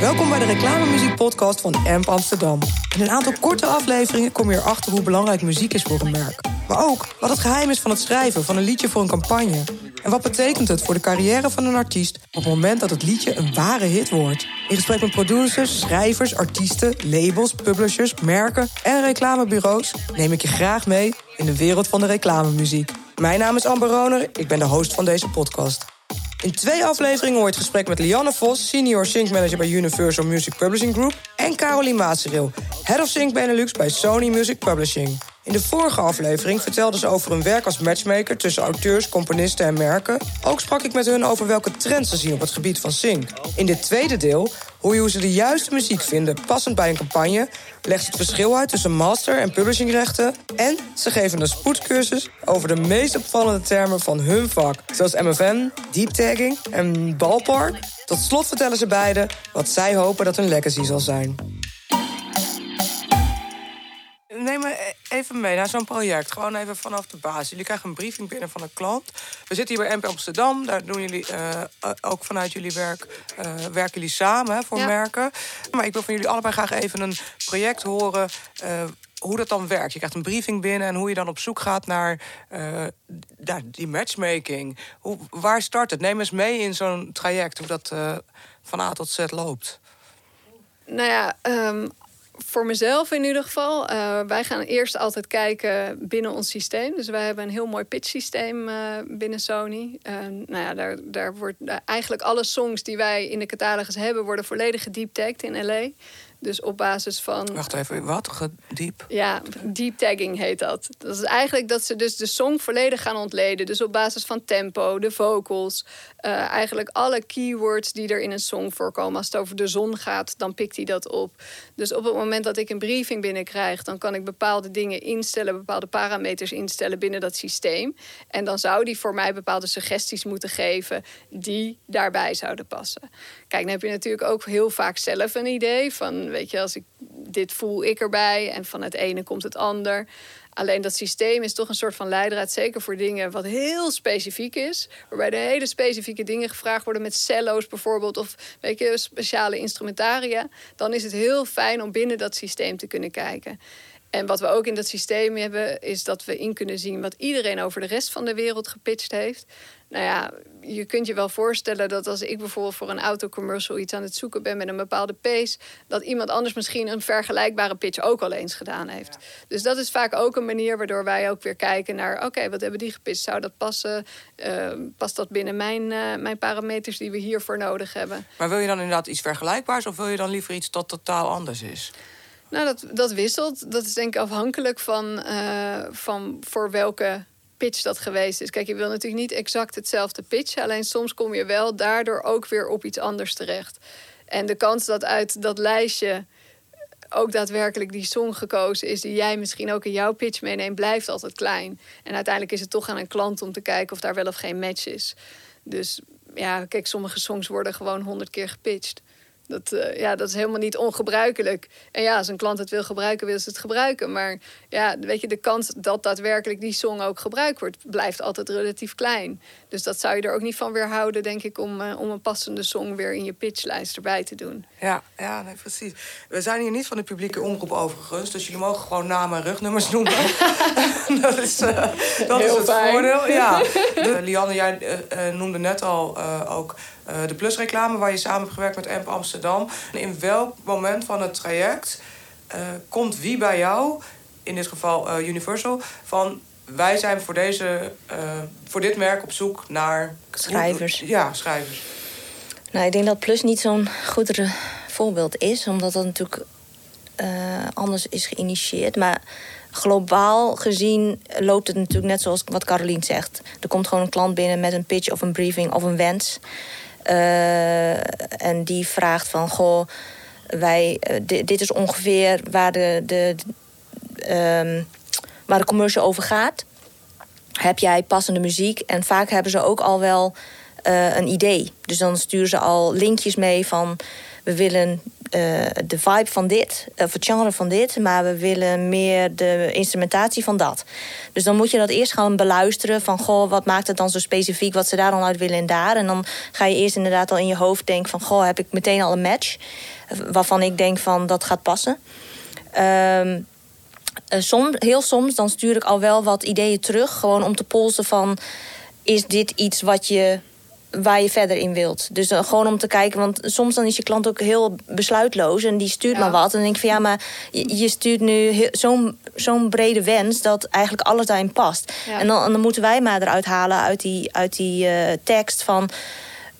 Welkom bij de reclamemuziekpodcast van AMP Amsterdam. In een aantal korte afleveringen kom je erachter hoe belangrijk muziek is voor een merk. Maar ook wat het geheim is van het schrijven van een liedje voor een campagne. En wat betekent het voor de carrière van een artiest op het moment dat het liedje een ware hit wordt? In gesprek met producers, schrijvers, artiesten, labels, publishers, merken en reclamebureaus neem ik je graag mee in de wereld van de reclamemuziek. Mijn naam is Amber Roner, ik ben de host van deze podcast. In twee afleveringen hoor je het gesprek met Lianne Vos, senior sync manager bij Universal Music Publishing Group, en Caroline Maatsereel, head of sync Benelux bij Sony Music Publishing. In de vorige aflevering vertelde ze over hun werk als matchmaker tussen auteurs, componisten en merken. Ook sprak ik met hun over welke trends ze zien op het gebied van sync. In dit tweede deel hoor je hoe ze de juiste muziek vinden passend bij een campagne, legt ze het verschil uit tussen master- en publishingrechten en ze geven een spoedcursus over de meest opvallende termen van hun vak, zoals MFN, deep tagging en ballpark. Tot slot vertellen ze beiden wat zij hopen dat hun legacy zal zijn. Even mee naar zo'n project. Gewoon even vanaf de basis. Jullie krijgen een briefing binnen van een klant. We zitten hier bij MP Amsterdam. Daar doen jullie uh, ook vanuit jullie werk uh, werken jullie samen voor ja. merken. Maar ik wil van jullie allebei graag even een project horen. Uh, hoe dat dan werkt. Je krijgt een briefing binnen en hoe je dan op zoek gaat naar die matchmaking. Hoe, waar start het? Neem eens mee in zo'n traject, hoe dat van A tot Z loopt. Nou ja, um, voor mezelf in ieder geval. Uh, wij gaan eerst altijd kijken binnen ons systeem. Dus wij hebben een heel mooi pitch systeem uh, binnen Sony. Uh, nou ja, daar, daar wordt eigenlijk alle songs die wij in de catalogus hebben, worden volledig gedeeptagged in LA. Dus op basis van. Wacht even, wat? Diep? Ja, deep tagging heet dat. Dat is eigenlijk dat ze dus de song volledig gaan ontleden. Dus op basis van tempo, de vocals. Uh, eigenlijk alle keywords die er in een song voorkomen. Als het over de zon gaat, dan pikt hij dat op. Dus op het moment dat ik een briefing binnenkrijg, dan kan ik bepaalde dingen instellen, bepaalde parameters instellen binnen dat systeem. En dan zou die voor mij bepaalde suggesties moeten geven die daarbij zouden passen. Kijk, dan heb je natuurlijk ook heel vaak zelf een idee van, weet je, als ik dit voel ik erbij en van het ene komt het ander. Alleen dat systeem is toch een soort van leidraad, zeker voor dingen wat heel specifiek is. Waarbij er hele specifieke dingen gevraagd worden met cello's bijvoorbeeld, of weet speciale instrumentaria. Dan is het heel fijn om binnen dat systeem te kunnen kijken. En wat we ook in dat systeem hebben, is dat we in kunnen zien wat iedereen over de rest van de wereld gepitcht heeft. Nou ja, je kunt je wel voorstellen dat als ik bijvoorbeeld voor een autocommercial iets aan het zoeken ben met een bepaalde pace, dat iemand anders misschien een vergelijkbare pitch ook al eens gedaan heeft. Dus dat is vaak ook een manier waardoor wij ook weer kijken naar, oké, wat hebben die gepitcht? Zou dat passen? Uh, past dat binnen mijn, uh, mijn parameters die we hiervoor nodig hebben? Maar wil je dan inderdaad iets vergelijkbaars of wil je dan liever iets dat totaal anders is? Nou, dat, dat wisselt. Dat is denk ik afhankelijk van, uh, van voor welke pitch dat geweest is. Kijk, je wil natuurlijk niet exact hetzelfde pitchen. Alleen soms kom je wel daardoor ook weer op iets anders terecht. En de kans dat uit dat lijstje ook daadwerkelijk die song gekozen is... die jij misschien ook in jouw pitch meeneemt, blijft altijd klein. En uiteindelijk is het toch aan een klant om te kijken of daar wel of geen match is. Dus ja, kijk, sommige songs worden gewoon honderd keer gepitcht. Dat, uh, ja, dat is helemaal niet ongebruikelijk. En ja, als een klant het wil gebruiken, wil ze het gebruiken. Maar ja, weet je, de kans dat daadwerkelijk die song ook gebruikt wordt, blijft altijd relatief klein. Dus dat zou je er ook niet van weerhouden, denk ik, om, uh, om een passende song weer in je pitchlijst erbij te doen. Ja, ja nee, precies. We zijn hier niet van de publieke omroep overigens, dus jullie mogen gewoon namen en rugnummers noemen. dat is, uh, dat is het fijn. voordeel. Ja. De, Lianne, jij noemde net al ook uh, de plusreclame waar je samen hebt gewerkt met EMP Amsterdam. In welk moment van het traject uh, komt wie bij jou, in dit geval uh, Universal, van wij zijn voor, deze, voor dit merk op zoek naar... Schrijvers. Ja, schrijvers. Nou, ik denk dat Plus niet zo'n goed voorbeeld is, omdat dat natuurlijk anders is geïnitieerd. Maar globaal gezien loopt het natuurlijk net zoals wat Carolien zegt. Er komt gewoon een klant binnen met een pitch of een briefing of een wens. Uh, en die vraagt van, goh, wij, uh, dit is ongeveer waar de, de, um, waar de commercial over gaat. Heb jij passende muziek? En vaak hebben ze ook al wel een idee. Dus dan sturen ze al linkjes mee van we willen de vibe van dit, of het genre van dit, maar we willen meer de instrumentatie van dat. Dus dan moet je dat eerst gaan beluisteren van goh, wat maakt het dan zo specifiek, wat ze daar dan uit willen en daar. En dan ga je eerst inderdaad al in je hoofd denken van goh, heb ik meteen al een match waarvan ik denk van dat gaat passen. Um, heel soms dan stuur ik al wel wat ideeën terug. Gewoon om te polsen van... is dit iets wat je, waar je verder in wilt? Dus gewoon om te kijken, want soms dan is je klant ook heel besluitloos... en die stuurt maar wat. En dan denk ik van ja, maar je, je stuurt nu zo'n zo'n brede wens... dat eigenlijk alles daarin past. En, dan, dan moeten wij maar eruit halen uit die, uit die uh, tekst van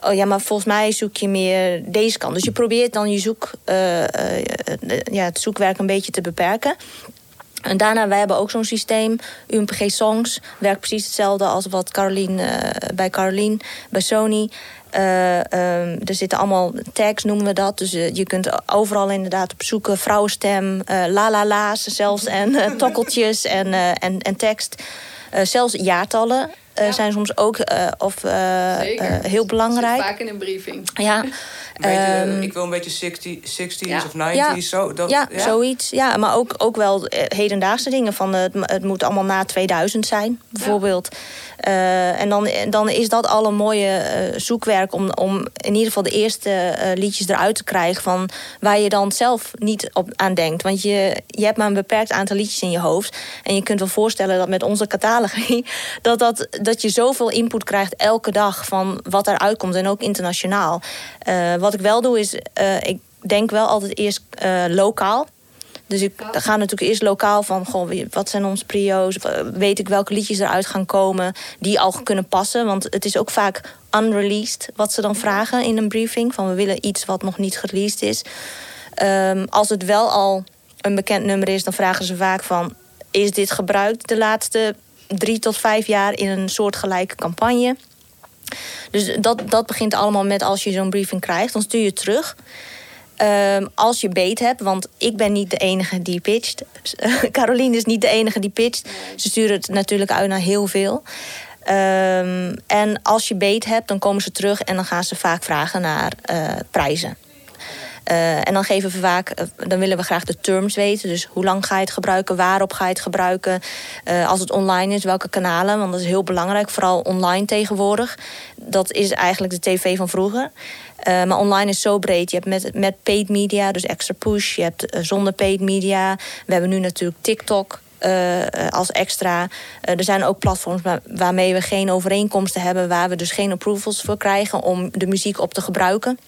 oh ja, maar volgens mij zoek je meer deze kant. Dus je probeert dan je zoek, uh, uh, ja, het zoekwerk een beetje te beperken. En daarna, wij hebben ook zo'n systeem. UMPG Songs werkt precies hetzelfde als wat Caroline, uh, bij Caroline, bij Sony. Uh, um, er zitten allemaal tags, noemen we dat. Dus uh, je kunt overal inderdaad op zoeken. Vrouwenstem, la la la's zelfs. En tokkeltjes en, en, en tekst. zelfs jaartallen. Uh, zijn soms ook uh, of, uh, heel belangrijk. vaak in een briefing. Ja. Beetje, um, ik wil een beetje 60, 60s ja. of 90s. Ja. Zo, dat, ja, ja, zoiets. Ja, maar ook, ook wel hedendaagse dingen. Van, het, het moet allemaal na 2000 zijn, bijvoorbeeld. Uh, en dan, dan is dat al een mooie uh, zoekwerk om, om in ieder geval de eerste uh, liedjes eruit te krijgen van waar je dan zelf niet op, aan denkt. Want je, je hebt maar een beperkt aantal liedjes in je hoofd. En je kunt wel voorstellen dat met onze catalogie dat, dat, dat je zoveel input krijgt elke dag van wat eruit komt en ook internationaal. wat ik wel doe is, ik denk wel altijd eerst lokaal. Dus ik ga natuurlijk eerst lokaal van, goh, wat zijn onze prio's? Weet ik welke liedjes eruit gaan komen die al kunnen passen? Want het is ook vaak unreleased wat ze dan vragen in een briefing. Van we willen iets wat nog niet gereleased is. Um, als het wel al een bekend nummer is, dan vragen ze vaak van... is dit gebruikt de laatste drie tot vijf jaar in een soortgelijke campagne? Dus dat, dat begint allemaal met als je zo'n briefing krijgt. Dan stuur je het terug. Um, als je beet hebt, want ik ben niet de enige die pitcht. Caroline is niet de enige die pitcht. Ze sturen het natuurlijk uit naar heel veel. Um, en als je beet hebt, dan komen ze terug en dan gaan ze vaak vragen naar uh, prijzen. Uh, en dan geven we vaak, uh, dan willen we graag de terms weten. Dus hoe lang ga je het gebruiken, waarop ga je het gebruiken. Uh, als het online is, welke kanalen. Want dat is heel belangrijk, vooral online tegenwoordig. Dat is eigenlijk de tv van vroeger. Maar online is zo breed. Je hebt met, met paid media, dus extra push. Je hebt zonder paid media. We hebben nu natuurlijk TikTok. Als extra. er zijn ook platforms waarmee we geen overeenkomsten hebben, waar we dus geen approvals voor krijgen om de muziek op te gebruiken.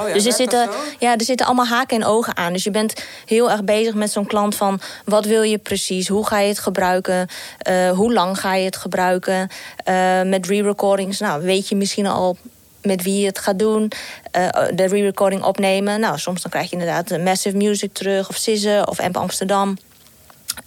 Oh ja, dus er zitten, ja, er zitten allemaal haken en ogen aan. Dus je bent heel erg bezig met zo'n klant van... wat wil je precies, hoe ga je het gebruiken... Uh, hoe lang ga je het gebruiken. Uh, met re-recordings, nou, weet je misschien al met wie je het gaat doen. Uh, de re-recording opnemen. Nou, soms dan krijg je inderdaad Massive Music terug... of SIZZE of Amp Amsterdam.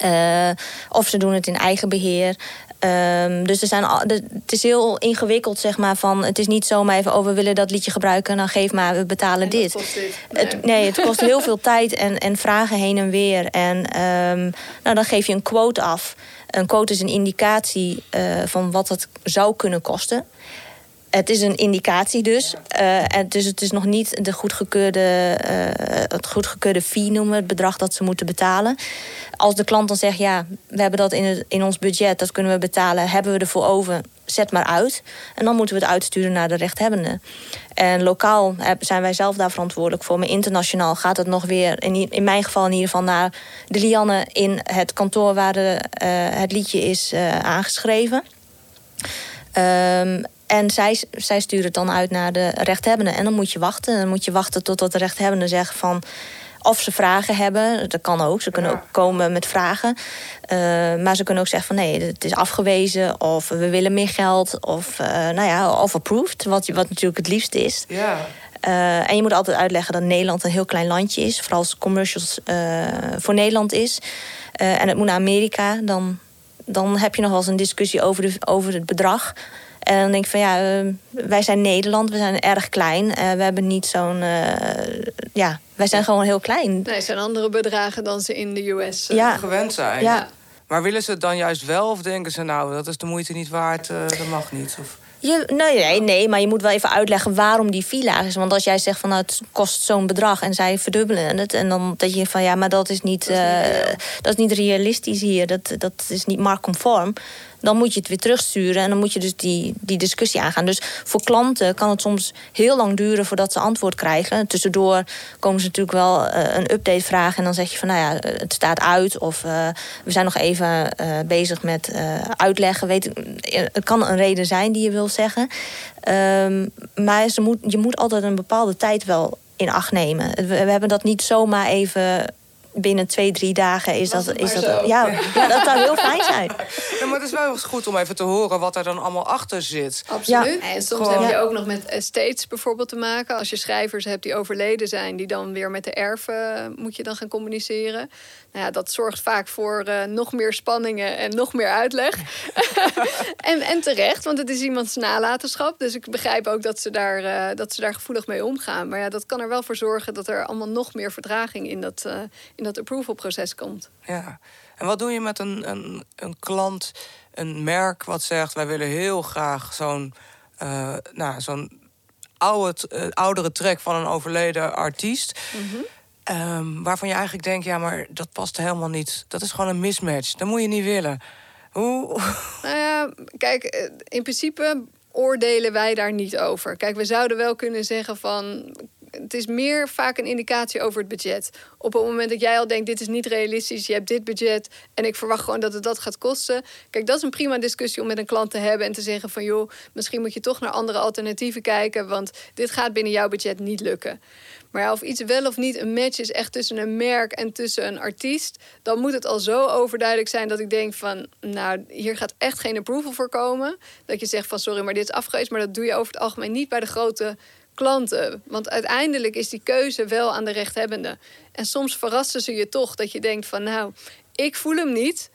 Uh, of ze doen het in eigen beheer. Um, dus er zijn, het is heel ingewikkeld, zeg maar. Van, het is niet zomaar even, oh, we willen dat liedje gebruiken... nou geef maar, we betalen dit. dit. Nee. Het, nee, het kost heel veel tijd en, en vragen heen en weer. En um, nou, dan geef je een quote af. Een quote is een indicatie uh, van wat het zou kunnen kosten. Het is een indicatie dus. En dus het is nog niet de goedgekeurde, uh, het goedgekeurde fee noemen, het bedrag dat ze moeten betalen. Als de klant dan zegt, ja, we hebben dat in, het, in ons budget, dat kunnen we betalen, hebben we ervoor over, zet maar uit. En dan moeten we het uitsturen naar de rechthebbende. En lokaal zijn wij zelf daar verantwoordelijk voor. Maar internationaal gaat het nog weer, in, in mijn geval in ieder geval, naar de Lianne in het kantoor waar de, uh, het liedje is aangeschreven. Um, en zij, zij sturen het dan uit naar de rechthebbende. En dan moet je wachten. Dan moet je wachten totdat de rechthebbende zegt van... Of ze vragen hebben, dat kan ook. Ze kunnen ook komen met vragen. Uh, maar ze kunnen ook zeggen van nee, het is afgewezen. Of we willen meer geld. Of, uh, nou ja, of approved, wat, wat natuurlijk het liefst is. Ja. Uh, en je moet altijd uitleggen dat Nederland een heel klein landje is. Vooral als commercials voor Nederland is. en het moet naar Amerika. Dan, dan heb je nog wel eens een discussie over, de, over het bedrag. En dan denk ik van ja, uh, wij zijn Nederland, we zijn erg klein. Uh, we hebben niet zo'n. Uh, ja, wij zijn gewoon heel klein. Nee, het zijn andere bedragen dan ze in de US ja. gewend zijn. Ja. Maar willen ze het dan juist wel of denken ze nou, dat is de moeite niet waard, dat mag niet? Of... Je, nee, nee, maar je moet wel even uitleggen waarom die laag is. Want als jij zegt van nou, het kost zo'n bedrag en zij verdubbelen het. En dan dat je van ja, maar dat is niet, dat is niet, uh, dat is niet realistisch hier. Dat, dat is niet marktconform dan moet je het weer terugsturen en dan moet je dus die, die discussie aangaan. Dus voor klanten kan het soms heel lang duren voordat ze antwoord krijgen. Tussendoor komen ze natuurlijk wel uh, een update vragen en dan zeg je van nou ja, het staat uit of uh, we zijn nog even bezig met uitleggen. Weet, het kan een reden zijn die je wil zeggen. Um, maar ze moet, je moet altijd een bepaalde tijd wel in acht nemen. We, we hebben dat niet zomaar even binnen twee, drie dagen is dat. Is dat ja, ja, dat zou heel fijn zijn. Ja, maar het is wel eens goed om even te horen wat er dan allemaal achter zit. Absoluut. En soms Gewoon. heb je ook nog met estates bijvoorbeeld te maken. Als je schrijvers hebt die overleden zijn, die dan weer met de erven moet je dan gaan communiceren. Nou ja, dat zorgt vaak voor uh, nog meer spanningen en nog meer uitleg. en, en terecht, want het is iemands nalatenschap. Dus ik begrijp ook dat ze, daar, uh, dat ze daar gevoelig mee omgaan. Maar ja, dat kan er wel voor zorgen dat er allemaal nog meer vertraging in dat, uh, in dat approval-proces komt. Ja, en wat doe je met een, een, een klant, een merk wat zegt: wij willen heel graag zo'n nou, zo'n oude, oudere track van een overleden artiest. Mm -hmm. Um, waarvan je eigenlijk denkt, ja, maar dat past helemaal niet. Dat is gewoon een mismatch. Dat moet je niet willen. Hoe? Nou ja, kijk, in principe oordelen wij daar niet over. Kijk, we zouden wel kunnen zeggen van het is meer vaak een indicatie over het budget. Op het moment dat jij al denkt, dit is niet realistisch, je hebt dit budget en ik verwacht gewoon dat het dat gaat kosten. Kijk, dat is een prima discussie om met een klant te hebben en te zeggen van joh, misschien moet je toch naar andere alternatieven kijken, want dit gaat binnen jouw budget niet lukken. Maar ja, of iets wel of niet een match is echt tussen een merk en tussen een artiest, dan moet het al zo overduidelijk zijn dat ik denk van, nou, hier gaat echt geen approval voor komen. Dat je zegt van, sorry, maar dit is afgewezen, maar dat doe je over het algemeen niet bij de grote klanten. Want uiteindelijk is die keuze wel aan de rechthebbende. En soms verrassen ze je toch dat je denkt van, nou, ik voel hem niet.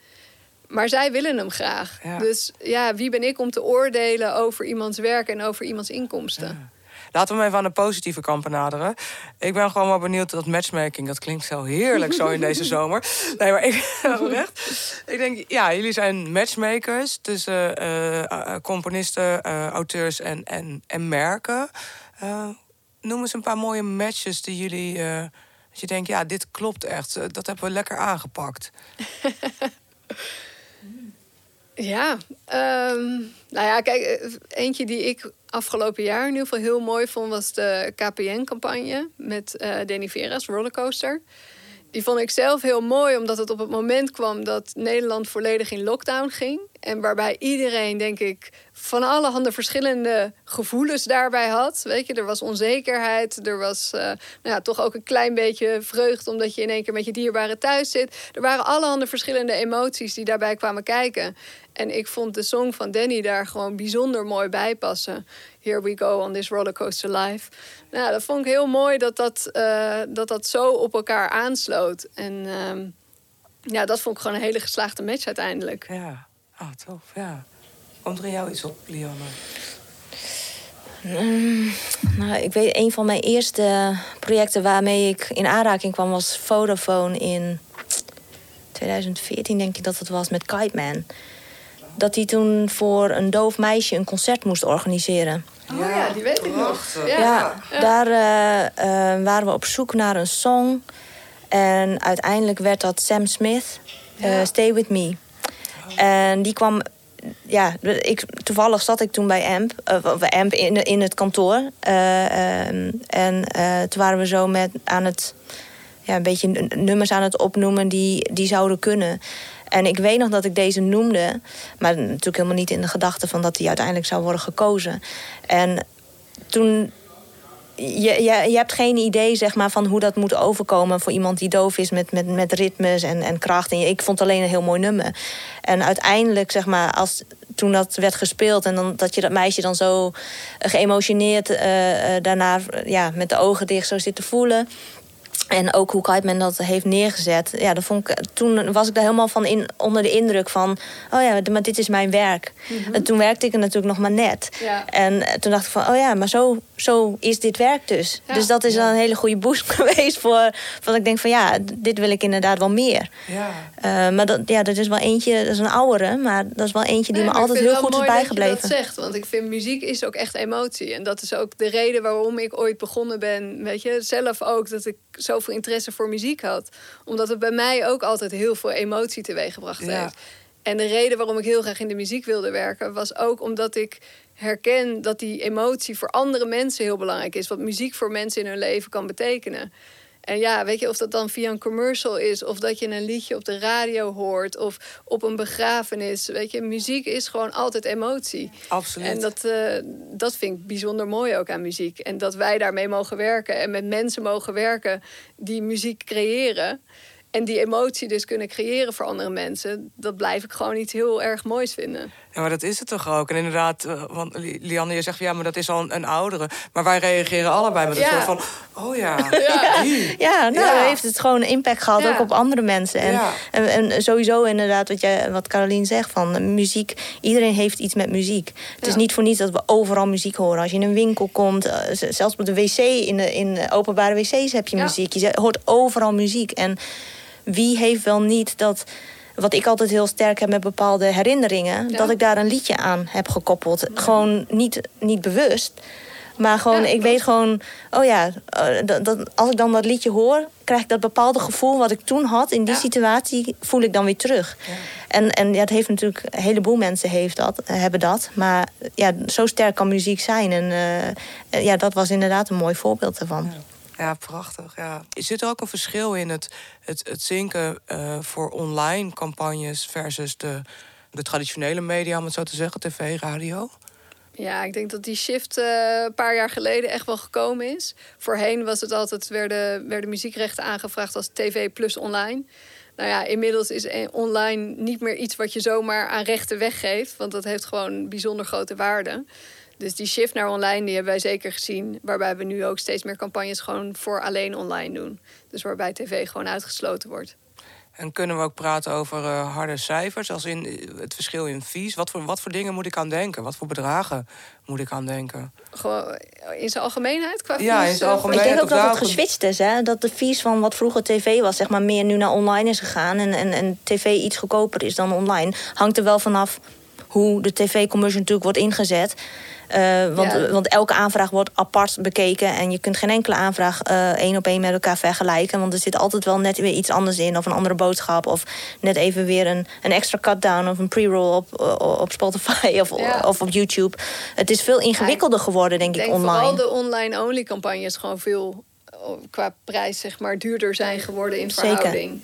Maar zij willen hem graag. Ja. Dus ja, wie ben ik om te oordelen over iemands werk en over iemands inkomsten? Ja. Laten we hem even aan de positieve kant benaderen. Ik ben gewoon wel benieuwd dat matchmaking, dat klinkt zo heerlijk zo in deze zomer. Nee, maar ik, oprecht, ik denk, ja, jullie zijn matchmakers tussen uh, componisten, uh, auteurs en, en, en merken. Noem eens een paar mooie matches die jullie, dat je denkt, ja, dit klopt echt. dat hebben we lekker aangepakt. Ja, um, nou ja, kijk, eentje die ik afgelopen jaar in ieder geval heel mooi vond, was de KPN-campagne met uh, Danny Vera's Rollercoaster. Die vond ik zelf heel mooi, omdat het op het moment kwam dat Nederland volledig in lockdown ging. En waarbij iedereen, denk ik, van alle handen verschillende gevoelens daarbij had. Weet je, er was onzekerheid, er was uh, nou ja, toch ook een klein beetje vreugde omdat je in één keer met je dierbare thuis zit. Er waren alle handen verschillende emoties die daarbij kwamen kijken. En ik vond de song van Danny daar gewoon bijzonder mooi bij passen. Here we go on this rollercoaster life. Nou, dat vond ik heel mooi dat dat, uh, dat, dat zo op elkaar aansloot. En uh, ja, dat vond ik gewoon een hele geslaagde match uiteindelijk. Ja, ah, oh, tof, ja. Komt er in jou iets op, Lionne? Um, nou, ik weet, een van mijn eerste projecten waarmee ik in aanraking kwam was Vodafone in 2014, denk ik dat het was, met Kite Man dat hij toen voor een doof meisje een concert moest organiseren. Oh ja, die weet ik nog. Ja, ja daar uh, uh, waren we op zoek naar een song. En uiteindelijk werd dat Sam Smith, uh, Stay With Me. En die kwam... Ja, ik, toevallig zat ik toen bij AMP, AMP in, in het kantoor. Ehm, en toen waren we zo met aan het... Ja, een beetje nummers aan het opnoemen die, die zouden kunnen. En ik weet nog dat ik deze noemde, maar natuurlijk helemaal niet in de gedachte van dat die uiteindelijk zou worden gekozen. En toen. Je, je, je hebt geen idee zeg maar, van hoe dat moet overkomen voor iemand die doof is met, met, met ritmes en, en kracht. En ik vond alleen een heel mooi nummer. En uiteindelijk, zeg maar, als, toen dat werd gespeeld en dan, dat je dat meisje dan zo geëmotioneerd uh, daarna ja, met de ogen dicht zo zit te voelen En ook hoe Kiteman dat heeft neergezet. Ja, dat vond ik, toen was ik daar helemaal van in, onder de indruk van... oh ja, maar dit is mijn werk. En toen werkte ik er natuurlijk nog maar net. Ja. En toen dacht ik van, oh ja, maar zo, zo is dit werk dus. Ja. Dus dat is dan een hele goede boost geweest voor... van ik denk van ja, dit wil ik inderdaad wel meer. Ja. Eh, maar dat, ja, dat is wel eentje, dat is een oudere... maar dat is wel eentje die Nee, me altijd heel goed is mooi dat je bijgebleven. Dat zegt, want ik vind muziek is ook echt emotie. En dat is ook de reden waarom ik ooit begonnen ben. Weet je, zelf ook dat ik zoveel interesse voor muziek had. Omdat het bij mij ook altijd heel veel emotie teweeggebracht Ja. heeft. En de reden waarom ik heel graag in de muziek wilde werken, was ook omdat ik herken dat die emotie voor andere mensen heel belangrijk is. Wat muziek voor mensen in hun leven kan betekenen. En ja, weet je, of dat dan via een commercial is, of dat je een liedje op de radio hoort, of op een begrafenis. Weet je, muziek is gewoon altijd emotie. Absoluut. En dat, eh, dat vind ik bijzonder mooi ook aan muziek. En dat wij daarmee mogen werken en met mensen mogen werken die muziek creëren. En die emotie dus kunnen creëren voor andere mensen. Dat blijf ik gewoon iets heel erg moois vinden. Ja, maar dat is het toch ook. En inderdaad, eh, want Li- Lianne, je zegt van, ja, maar dat is al een, een oudere. Maar wij reageren allebei met een Ja. soort van, oh ja, Ja. die. Ja, nou Ja. heeft het gewoon een impact gehad Ja. ook op andere mensen. En, Ja. en, en sowieso inderdaad wat, jij, wat Caroline zegt van muziek. Iedereen heeft iets met muziek. Het is niet voor niets dat we overal muziek horen. Als je in een winkel komt, eh, zelfs op de wc, in, de, in openbare wc's heb je Ja. muziek. Je hoort overal muziek. En wie heeft wel niet dat... Wat ik altijd heel sterk heb met bepaalde herinneringen... Ja. dat ik daar een liedje aan heb gekoppeld. Gewoon niet, niet bewust... Maar gewoon, Ja, ik weet gewoon, oh ja, eh, dat, dat, als ik dan dat liedje hoor, krijg ik dat bepaalde gevoel wat ik toen had in die Ja. situatie, voel ik dan weer terug. En, en ja, het heeft natuurlijk, een heleboel mensen heeft dat, eh, hebben dat. Maar ja, zo sterk kan muziek zijn. En eh, ja, dat was inderdaad een mooi voorbeeld ervan. Ja, prachtig. Ja. Zit er ook een verschil in het, het, het zinken eh, voor online campagnes versus de, de traditionele media, om het zo te zeggen, tv, radio? Ja, ik denk dat die shift eh, een paar jaar geleden echt wel gekomen is. Voorheen was het altijd, werden, werden muziekrechten aangevraagd als tv plus online. Nou ja, inmiddels is eh, online niet meer iets wat je zomaar aan rechten weggeeft. Want dat heeft gewoon bijzonder grote waarde. Dus die shift naar online, die hebben wij zeker gezien. Waarbij we nu ook steeds meer campagnes gewoon voor alleen online doen. Dus waarbij tv gewoon uitgesloten wordt. En kunnen we ook praten over eh, harde cijfers, als in eh, het verschil in fees? Wat voor, wat voor dingen moet ik aan denken? Wat voor bedragen moet ik aan denken? Gewoon in zijn algemeenheid qua Ja, in fees, zijn eh, algemeen- Ik denk ook dat het geswitcht is. Hè? Dat de fees van wat vroeger tv was, zeg maar, meer nu naar online is gegaan. En, en, en tv iets goedkoper is dan online. Hangt er wel vanaf hoe de tv-commercial natuurlijk wordt ingezet. Eh, want, Ja. want elke aanvraag wordt apart bekeken. En je kunt geen enkele aanvraag eh, één op één met elkaar vergelijken. Want er zit altijd wel net weer iets anders in. Of een andere boodschap. Of net even weer een, een extra cut-down. Of een pre-roll op, op Spotify of, Ja. of op YouTube. Het is veel ingewikkelder geworden, denk ik, denk online. vooral de online-only campagnes gewoon veel oh, qua prijs zeg maar duurder zijn geworden in Zeker. verhouding.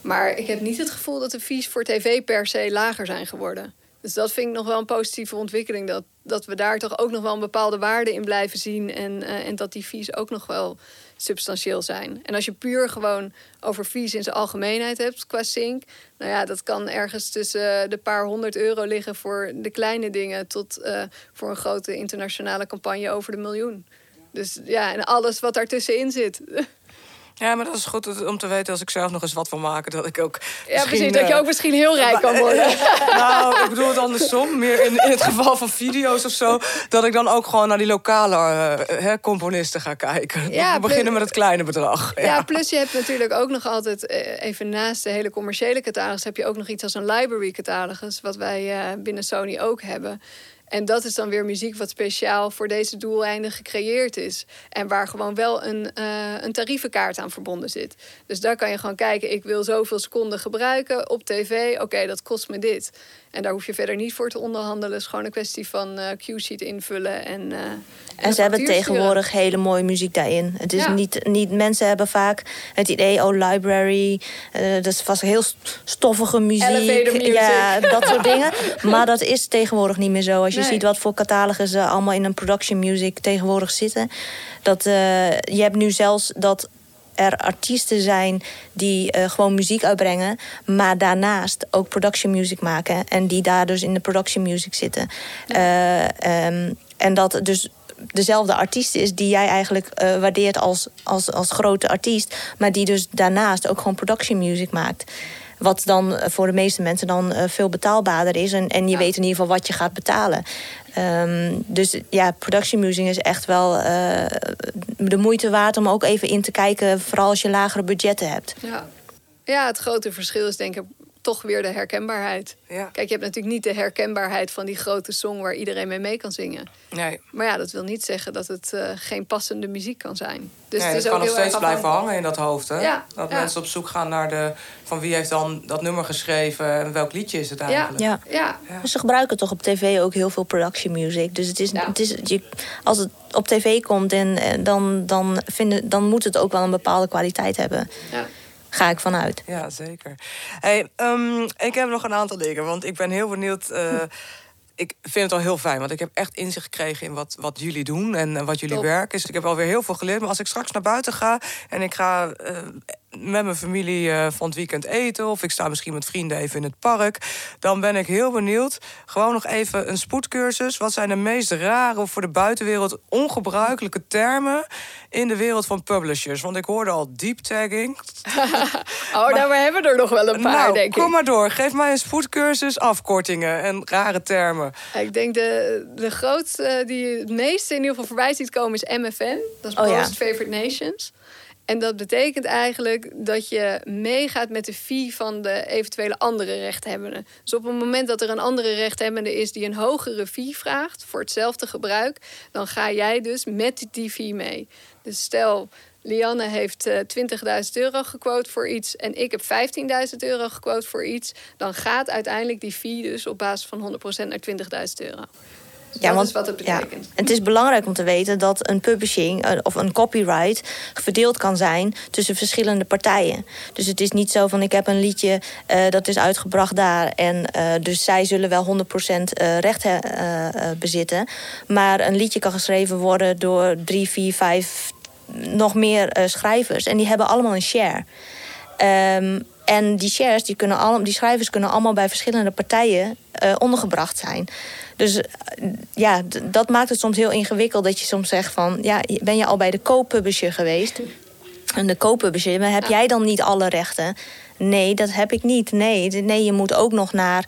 Maar ik heb niet het gevoel dat de fees voor tv per se lager zijn geworden. Dus dat vind ik nog wel een positieve ontwikkeling. Dat, dat we daar toch ook nog wel een bepaalde waarde in blijven zien. En, eh, en dat die fees ook nog wel substantieel zijn. En als je puur gewoon over fees in zijn algemeenheid hebt qua sync. Nou ja, dat kan ergens tussen eh, de paar honderd euro liggen voor de kleine dingen. Tot eh, voor een grote internationale campagne over de miljoen. Dus ja, en alles wat daartussenin zit. Ja, maar dat is goed om te weten als ik zelf nog eens wat wil maken. Dat ik ook. Ja, precies. Dat je eh, ook misschien heel rijk kan worden. nou, ik bedoel het andersom. Meer in, in het geval van video's of zo. Dat ik dan ook gewoon naar die lokale eh, componisten ga kijken. Ja, we beginnen met het kleine bedrag. Ja, plus je hebt natuurlijk ook nog altijd, eh, even naast de hele commerciële catalogus, heb je ook nog iets als een library catalogus, wat wij eh, binnen Sony ook hebben. En dat is dan weer muziek wat speciaal voor deze doeleinden gecreëerd is. En waar gewoon wel een, eh, een tarievenkaart aan verbonden zit. Dus daar kan je gewoon kijken, ik wil zoveel seconden gebruiken op tv. Oké, dat kost me dit. En daar hoef je verder niet voor te onderhandelen. Het is gewoon een kwestie van eh Q-sheet invullen en. eh, En ze hebben sturen. tegenwoordig hele mooie muziek daarin. Het is Ja. niet, niet, mensen hebben vaak het idee, oh, library, eh, dat is vast heel st- stoffige muziek. Ja, dat soort dingen. Maar dat is tegenwoordig niet meer zo. Als je Nee. ziet wat voor catalogus er allemaal in een production music tegenwoordig zitten. Dat, eh, je hebt nu zelfs dat er artiesten zijn die eh, gewoon muziek uitbrengen, maar daarnaast ook production music maken en die daar dus in de production music zitten. Eh, ehm, en dat dus dezelfde artiest is die jij eigenlijk waardeert als, als, als grote artiest. Maar die dus daarnaast ook gewoon production music maakt. Wat dan eh, voor de meeste mensen dan eh, veel betaalbaarder is. En, en je Ja. weet in ieder geval wat je gaat betalen. Ehm, dus ja, production music is echt wel eh, de moeite waard om ook even in te kijken. Vooral als je lagere budgetten hebt. Ja. ja, het grote verschil is denk ik toch weer de herkenbaarheid. Ja. Kijk, je hebt natuurlijk niet de herkenbaarheid van die grote song waar iedereen mee mee kan zingen. Nee, Maar ja, dat wil niet zeggen dat het eh, geen passende muziek kan zijn. Dus nee, het het is kan ook nog steeds blijven hangen in dat hoofd. Hè? Ja, Dat ja. mensen op zoek gaan naar de... van wie heeft dan dat nummer geschreven... en welk liedje is het Ja, eigenlijk. Ja. ja. Dus ze gebruiken toch op tv ook heel veel production music. Dus het is, Ja. het is, je, als het op tv komt, en, dan, dan, vinden, dan moet het ook wel een bepaalde kwaliteit hebben. ja. Ga ik vanuit. Ja, zeker. Hey, ehm, ik heb nog een aantal dingen, want ik ben heel benieuwd. eh, ik vind het al heel fijn, want ik heb echt inzicht gekregen in wat, wat jullie doen en, eh, wat jullie Top. werk is. Ik heb alweer heel veel geleerd. Maar als ik straks naar buiten ga en ik ga eh, met mijn familie eh, van het weekend eten, of ik sta misschien met vrienden even in het park, dan ben ik heel benieuwd. Gewoon nog even een spoedcursus. Wat zijn de meest rare of voor de buitenwereld ongebruikelijke termen in de wereld van publishers? Want ik hoorde al deep tagging. Oh, nou, we hebben er nog wel een paar, nou, denk kom ik. maar door. Geef mij een spoedcursus, afkortingen en rare termen. Ik denk de, de grootste die je het meeste in ieder geval voorbij ziet komen is MFN. Dat is Oh ja. Most Favorite Nations. En dat betekent eigenlijk dat je meegaat met de fee van de eventuele andere rechthebbenden. Dus op het moment dat er een andere rechthebbende is die een hogere fee vraagt voor hetzelfde gebruik, dan ga jij dus met die fee mee. Dus stel, Lianne heeft eh, 20.000 euro gequote voor iets en ik heb 15.000 euro gequote voor iets, dan gaat uiteindelijk die fee dus op basis van 100% naar 20.000 euro. Dus dat is wat het ja, betekent. het is belangrijk om te weten dat een publishing eh, of een copyright verdeeld kan zijn tussen verschillende partijen. Dus het is niet zo van ik heb een liedje eh, dat is uitgebracht daar en eh, dus zij zullen wel 100% eh, recht bezitten. Maar een liedje kan geschreven worden door drie, vier, vijf nog meer schrijvers en die hebben allemaal een share. Ehm, en die shares, die, kunnen al, die schrijvers kunnen allemaal bij verschillende partijen eh, ondergebracht zijn. Dus eh, ja, dat maakt het soms heel ingewikkeld dat je soms zegt van... ja, ben je al bij de co-publisher geweest? En de co-publisher, maar heb jij dan niet alle rechten? Nee, dat heb ik niet. Nee, nee je moet ook nog naar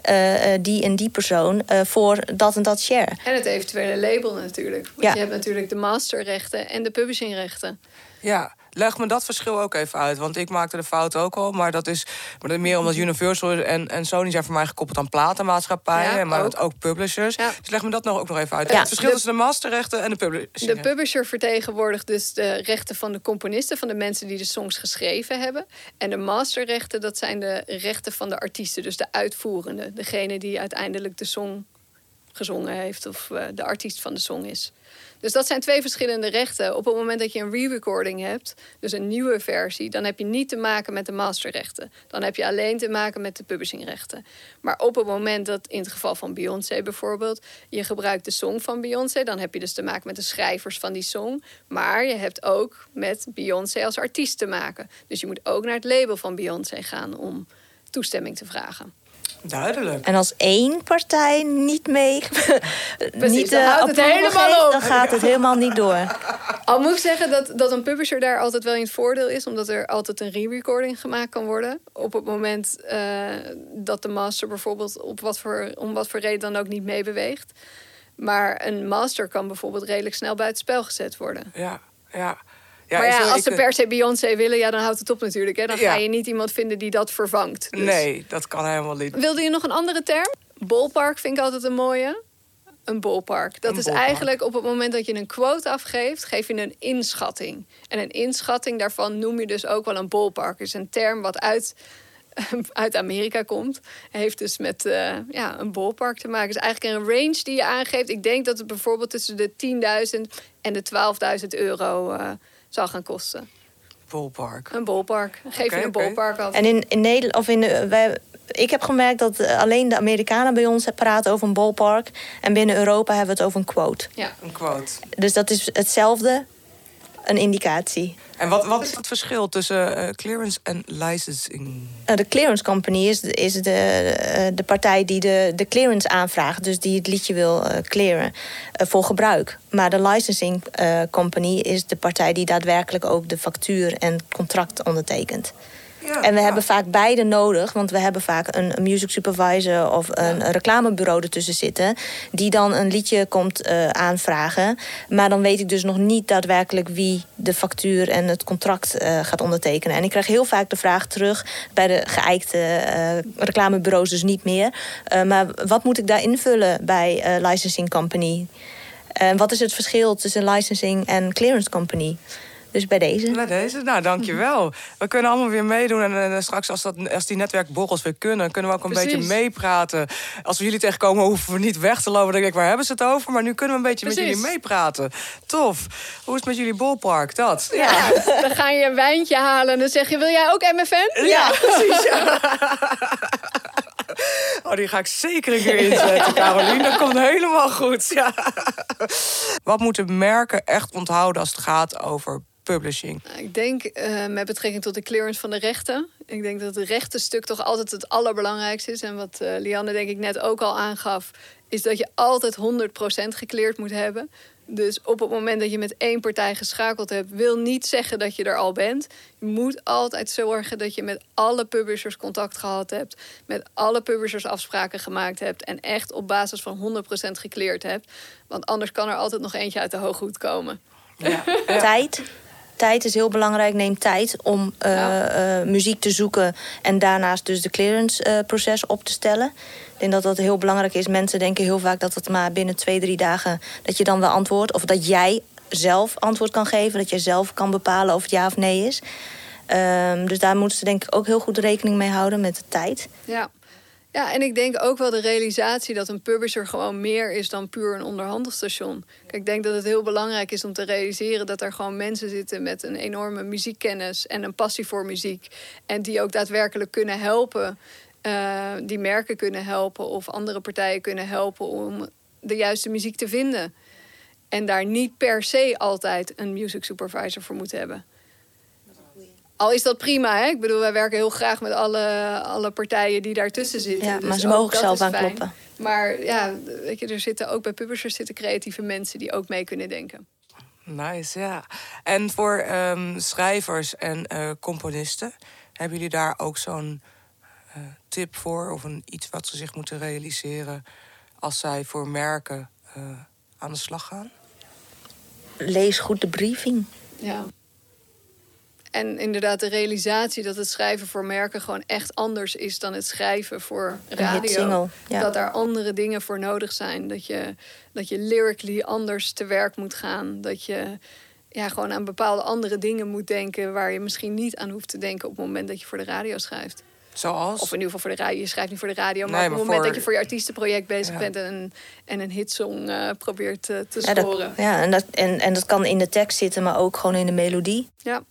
eh, eh, die en die persoon eh, voor dat en dat share. En het eventuele label natuurlijk. Want Ja. je hebt natuurlijk de masterrechten en de publishingrechten. Ja, leg me dat verschil ook even uit. Want ik maakte de fout ook al. Maar dat is meer omdat Universal en, en Sony zijn voor mij gekoppeld aan platenmaatschappijen. Ja, maar ook. ook, publishers. Ja. Dus leg me dat nog ook nog even uit. Ja. Het verschil De- tussen de masterrechten en de publishing. De publisher vertegenwoordigt dus de rechten van de componisten, van de mensen die de songs geschreven hebben. En de masterrechten, dat zijn de rechten van de artiesten, dus de uitvoerende. Degene die uiteindelijk de song gezongen heeft of eh, de artiest van de song is. Dus dat zijn twee verschillende rechten. Op het moment dat je een re-recording hebt, dus een nieuwe versie, dan heb je niet te maken met de masterrechten. Dan heb je alleen te maken met de publishingrechten. Maar op het moment dat, in het geval van Beyoncé bijvoorbeeld, je gebruikt de song van Beyoncé, dan heb je dus te maken met de schrijvers van die song. Maar je hebt ook met Beyoncé als artiest te maken. Dus je moet ook naar het label van Beyoncé gaan om toestemming te vragen. Duidelijk. En als één partij niet mee, niet dan eh, houdt het helemaal geeft, op. dan gaat het helemaal niet door. Al moet ik zeggen dat, dat een publisher daar altijd wel in het voordeel is, omdat er altijd een re-recording gemaakt kan worden. Op het moment eh, dat de master bijvoorbeeld op wat voor, om wat voor reden dan ook niet meebeweegt. Maar een master kan bijvoorbeeld redelijk snel buitenspel gezet worden. Ja, ja. Ja maar ja, als ze per se Beyoncé willen, ja, dan houdt het op natuurlijk. Hè? Dan Ja. ga je niet iemand vinden die dat vervangt. Dus- Nee, dat kan helemaal niet. Wilde je nog een andere term? Ballpark vind ik altijd een mooie. Een ballpark. Dat Een is ballpark. eigenlijk op het moment dat je een quote afgeeft, geef je een inschatting. En een inschatting daarvan noem je dus ook wel een ballpark. is een term wat uit, uit Amerika komt. Heeft dus met eh, ja, een ballpark te maken. Het is eigenlijk een range die je aangeeft. Ik denk dat het bijvoorbeeld tussen de 10.000 en de 12.000 euro eh, zal gaan kosten. Ballpark. Een ballpark. Geef je een oké. ballpark af. En in, in Nederland, of in de, wij, ik heb gemerkt dat eh, alleen de Amerikanen bij ons praten over een ballpark. En binnen Europa hebben we het over een quote. Ja. Een quote. Dus dat is hetzelfde. Een indicatie. En wat, wat is het verschil tussen uh, clearance en licensing? Uh, de clearance company is, de, is de, uh, de partij die de, de clearance aanvraagt. Dus die het liedje wil clearen voor gebruik. Maar de licensing company is de partij die daadwerkelijk ook de factuur en contract ondertekent en we hebben vaak beide nodig, want we hebben vaak een, music supervisor of een, reclamebureau ertussen zitten, die dan een liedje komt uh, aanvragen. Maar dan weet ik dus nog niet daadwerkelijk wie de factuur en het contract uh, gaat ondertekenen. En ik krijg heel vaak de vraag terug bij de geëikte uh, reclamebureaus, dus niet meer. maar wat moet ik daar invullen bij licensing company? En wat is het verschil tussen licensing en clearance company? Dus bij deze. Bij deze, nou dankjewel. We kunnen allemaal weer meedoen. En, en straks als, dat, als die netwerkborrels weer kunnen... kunnen we ook een beetje meepraten. Als we jullie tegenkomen hoeven we niet weg te lopen. Dan denk ik, waar hebben ze het over? Maar nu kunnen we een beetje met jullie meepraten. Tof. Hoe is het met jullie bolpark? Dat. Ja, dan ga je een wijntje halen en dan zeg je... wil jij ook MFN? Ja, precies. Ja. Oh, die ga ik zeker een keer inzetten, Caroline. Dat komt helemaal goed. Ja. Wat moeten merken echt onthouden als het gaat over publishing? Nou, ik denk uh, met betrekking tot de clearance van de rechten. Ik denk dat het rechtenstuk toch altijd het allerbelangrijkste is. En wat uh, Lianne denk ik net ook al aangaf... is dat je altijd 100% gekleerd moet hebben. Dus op het moment dat je met één partij geschakeld hebt... wil niet zeggen dat je er al bent. Je moet altijd zorgen dat je met alle publishers contact gehad hebt... met alle publishers afspraken gemaakt hebt... en echt op basis van 100% gekleerd hebt. Want anders kan er altijd nog eentje uit de hooghoed komen. Ja. Tijd tijd is heel belangrijk. Neem tijd om uh, muziek te zoeken en daarnaast dus de clearance uh, proces op te stellen. Ik denk dat dat heel belangrijk is. Mensen denken heel vaak dat het maar binnen twee, drie dagen dat je dan wel antwoordt. Of dat jij zelf antwoord kan geven. Dat je zelf kan bepalen of het ja of nee is. Um, dus daar moeten ze denk ik ook heel goed rekening mee houden met de tijd. Ja. Ja, en ik denk ook wel de realisatie dat een publisher gewoon meer is dan puur een onderhandelstation. Kijk, ik denk dat het heel belangrijk is om te realiseren dat er gewoon mensen zitten met een enorme muziekkennis en een passie voor muziek. En die ook daadwerkelijk kunnen helpen, uh, die merken kunnen helpen of andere partijen kunnen helpen om de juiste muziek te vinden. En daar niet per se altijd een music supervisor voor moet hebben. Al is dat prima, hè? Ik bedoel, wij werken heel graag met alle, alle partijen die daartussen zitten. Ja, dus maar ze mogen zelf aan kloppen. Maar ja, weet je, er zitten ook bij publishers zitten creatieve mensen die ook mee kunnen denken. Nice, ja. En voor ehm, schrijvers en uh, componisten, hebben jullie daar ook zo'n uh, tip voor? Of een, iets wat ze zich moeten realiseren als zij voor merken uh, aan de slag gaan? Lees goed de briefing. Ja. En inderdaad, de realisatie dat het schrijven voor merken gewoon echt anders is dan het schrijven voor radio. Dat daar andere dingen voor nodig zijn. Dat je, dat je lyrically anders te werk moet gaan. Dat je ja, gewoon aan bepaalde andere dingen moet denken waar je misschien niet aan hoeft te denken op het moment dat je voor de radio schrijft. Zoals? Of in ieder geval voor de radio. Je schrijft niet voor de radio, maar, op het moment dat je voor je artiestenproject bezig bent en een, en een hitsong uh, probeert te scoren. Ja, ja en, dat, en, en dat kan in de tekst zitten, maar ook gewoon in de melodie. Ja.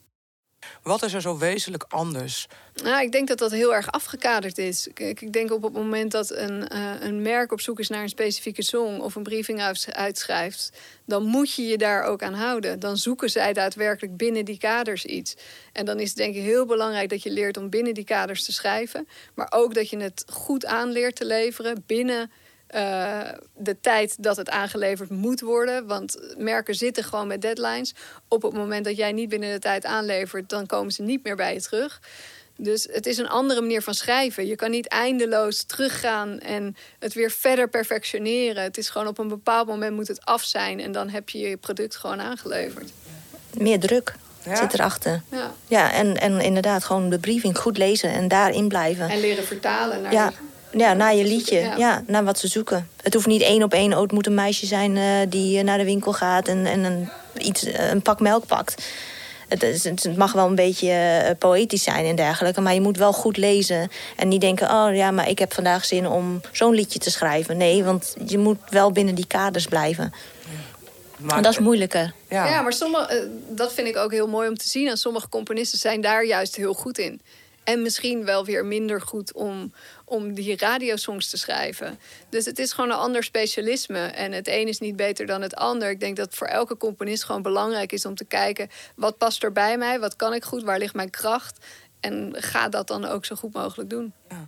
Wat is er zo wezenlijk anders? Nou, ik denk dat dat heel erg afgekaderd is. Ik denk op het moment dat een, uh, een merk op zoek is naar een specifieke song of een briefing uitschrijft, dan moet je je daar ook aan houden. Dan zoeken zij daadwerkelijk binnen die kaders iets. En dan is het denk ik heel belangrijk dat je leert om binnen die kaders te schrijven, maar ook dat je het goed aanleert te leveren binnen uh, de tijd dat het aangeleverd moet worden. Want merken zitten gewoon met deadlines. Op het moment dat jij niet binnen de tijd aanlevert, dan komen ze niet meer bij je terug. Dus het is een andere manier van schrijven. Je kan niet eindeloos teruggaan en het weer verder perfectioneren. Het is gewoon op een bepaald moment moet het af zijn en dan heb je je product gewoon aangeleverd. Meer druk. zit erachter. Ja, ja en, en inderdaad gewoon de briefing goed lezen en daarin blijven. En leren vertalen naar ja. Ja, naar je liedje. Ja. naar wat ze zoeken. Het hoeft niet één op één. Oh, het moet een meisje zijn uh, die naar de winkel gaat en, en een, iets, eh, een pak melk pakt. Het, het, mag wel een beetje uh, poëtisch zijn en dergelijke. Maar je moet wel goed lezen. En niet denken, oh ja, maar ik heb vandaag zin om zo'n liedje te schrijven. Nee, want je moet wel binnen die kaders blijven. Maar, en dat is moeilijker. Ja, ja maar sommige, dat vind ik ook heel mooi om te zien. En sommige componisten zijn daar juist heel goed in. En misschien wel weer minder goed om, om die radiosongs te schrijven. Dus het is gewoon een ander specialisme. En het een is niet beter dan het ander. Ik denk dat voor elke componist gewoon belangrijk is om te kijken... wat past er bij mij, wat kan ik goed, waar ligt mijn kracht... En ga dat dan ook zo goed mogelijk doen. Ja.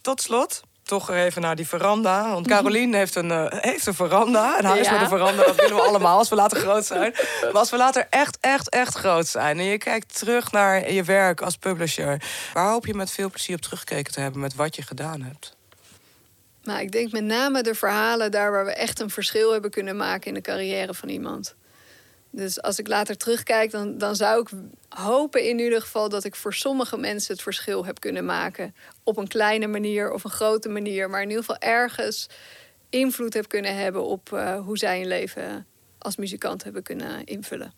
Tot slot, toch even naar die veranda. Want Caroline heeft een, uh, heeft een veranda. Een huis met een veranda, dat willen we allemaal als we later groot zijn. Maar als we later echt, echt, echt groot zijn... en je kijkt terug naar je werk als publisher... waar hoop je met veel plezier op teruggekeken te hebben... met wat je gedaan hebt? Nou, ik denk met name de verhalen daar waar we echt een verschil hebben kunnen maken... in de carrière van iemand. Dus als ik later terugkijk, dan, dan zou ik hopen in ieder geval dat ik voor sommige mensen het verschil heb kunnen maken. Op een kleine manier of een grote manier. Maar in ieder geval ergens invloed heb kunnen hebben op uh, hoe zij hun leven als muzikant hebben kunnen invullen.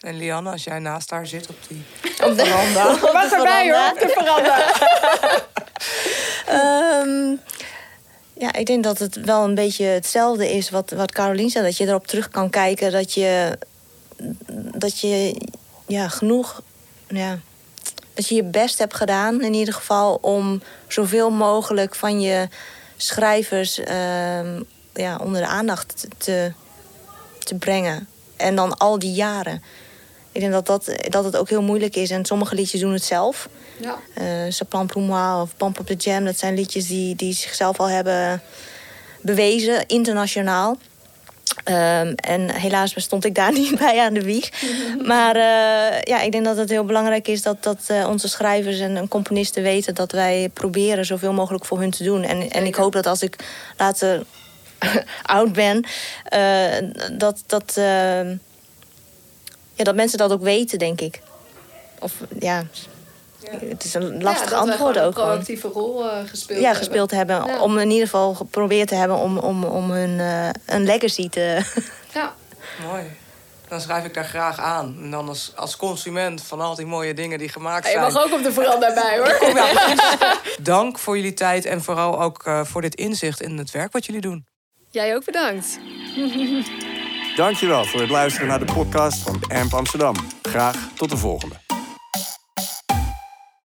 En Lianne, als jij naast haar zit op die op de veranda. Wat erbij hoor, op de veranda. um, Ja, ik denk dat het wel een beetje hetzelfde is wat, wat Carolien zei. Dat je erop terug kan kijken. Dat je, dat je ja, genoeg. Ja, dat je je best hebt gedaan, in ieder geval, om zoveel mogelijk van je schrijvers uh, ja, onder de aandacht te, te brengen. En dan al die jaren. Ik denk dat, dat, dat het ook heel moeilijk is. En sommige liedjes doen het zelf. Ja. Uh, Saplan Moi of Pump Up The Jam. Dat zijn liedjes die, die zichzelf al hebben bewezen, internationaal. Um, en helaas stond ik daar niet bij aan de wieg. maar uh, ja, ik denk dat het heel belangrijk is dat, dat uh, onze schrijvers en componisten weten dat wij proberen zoveel mogelijk voor hun te doen. En, en ik hoop dat als ik later oud ben, uh, dat, dat, ja, dat mensen dat ook weten, denk ik. Of ja, het is een lastig ja, antwoord ook. een proactieve rol uh, gespeeld ja, gespeeld hebben. hebben. Om in ieder geval geprobeerd te hebben om, om, om hun uh, een legacy te. Ja. Mooi. Dan schrijf ik daar graag aan. En dan als, als consument van al die mooie dingen die gemaakt zijn. je mag ook op de veranda bij hoor. Dank voor jullie tijd en vooral ook uh, voor dit inzicht in het werk wat jullie doen. Jij ook bedankt. Dankjewel voor het luisteren naar de podcast van AMP Amsterdam. Graag tot de volgende.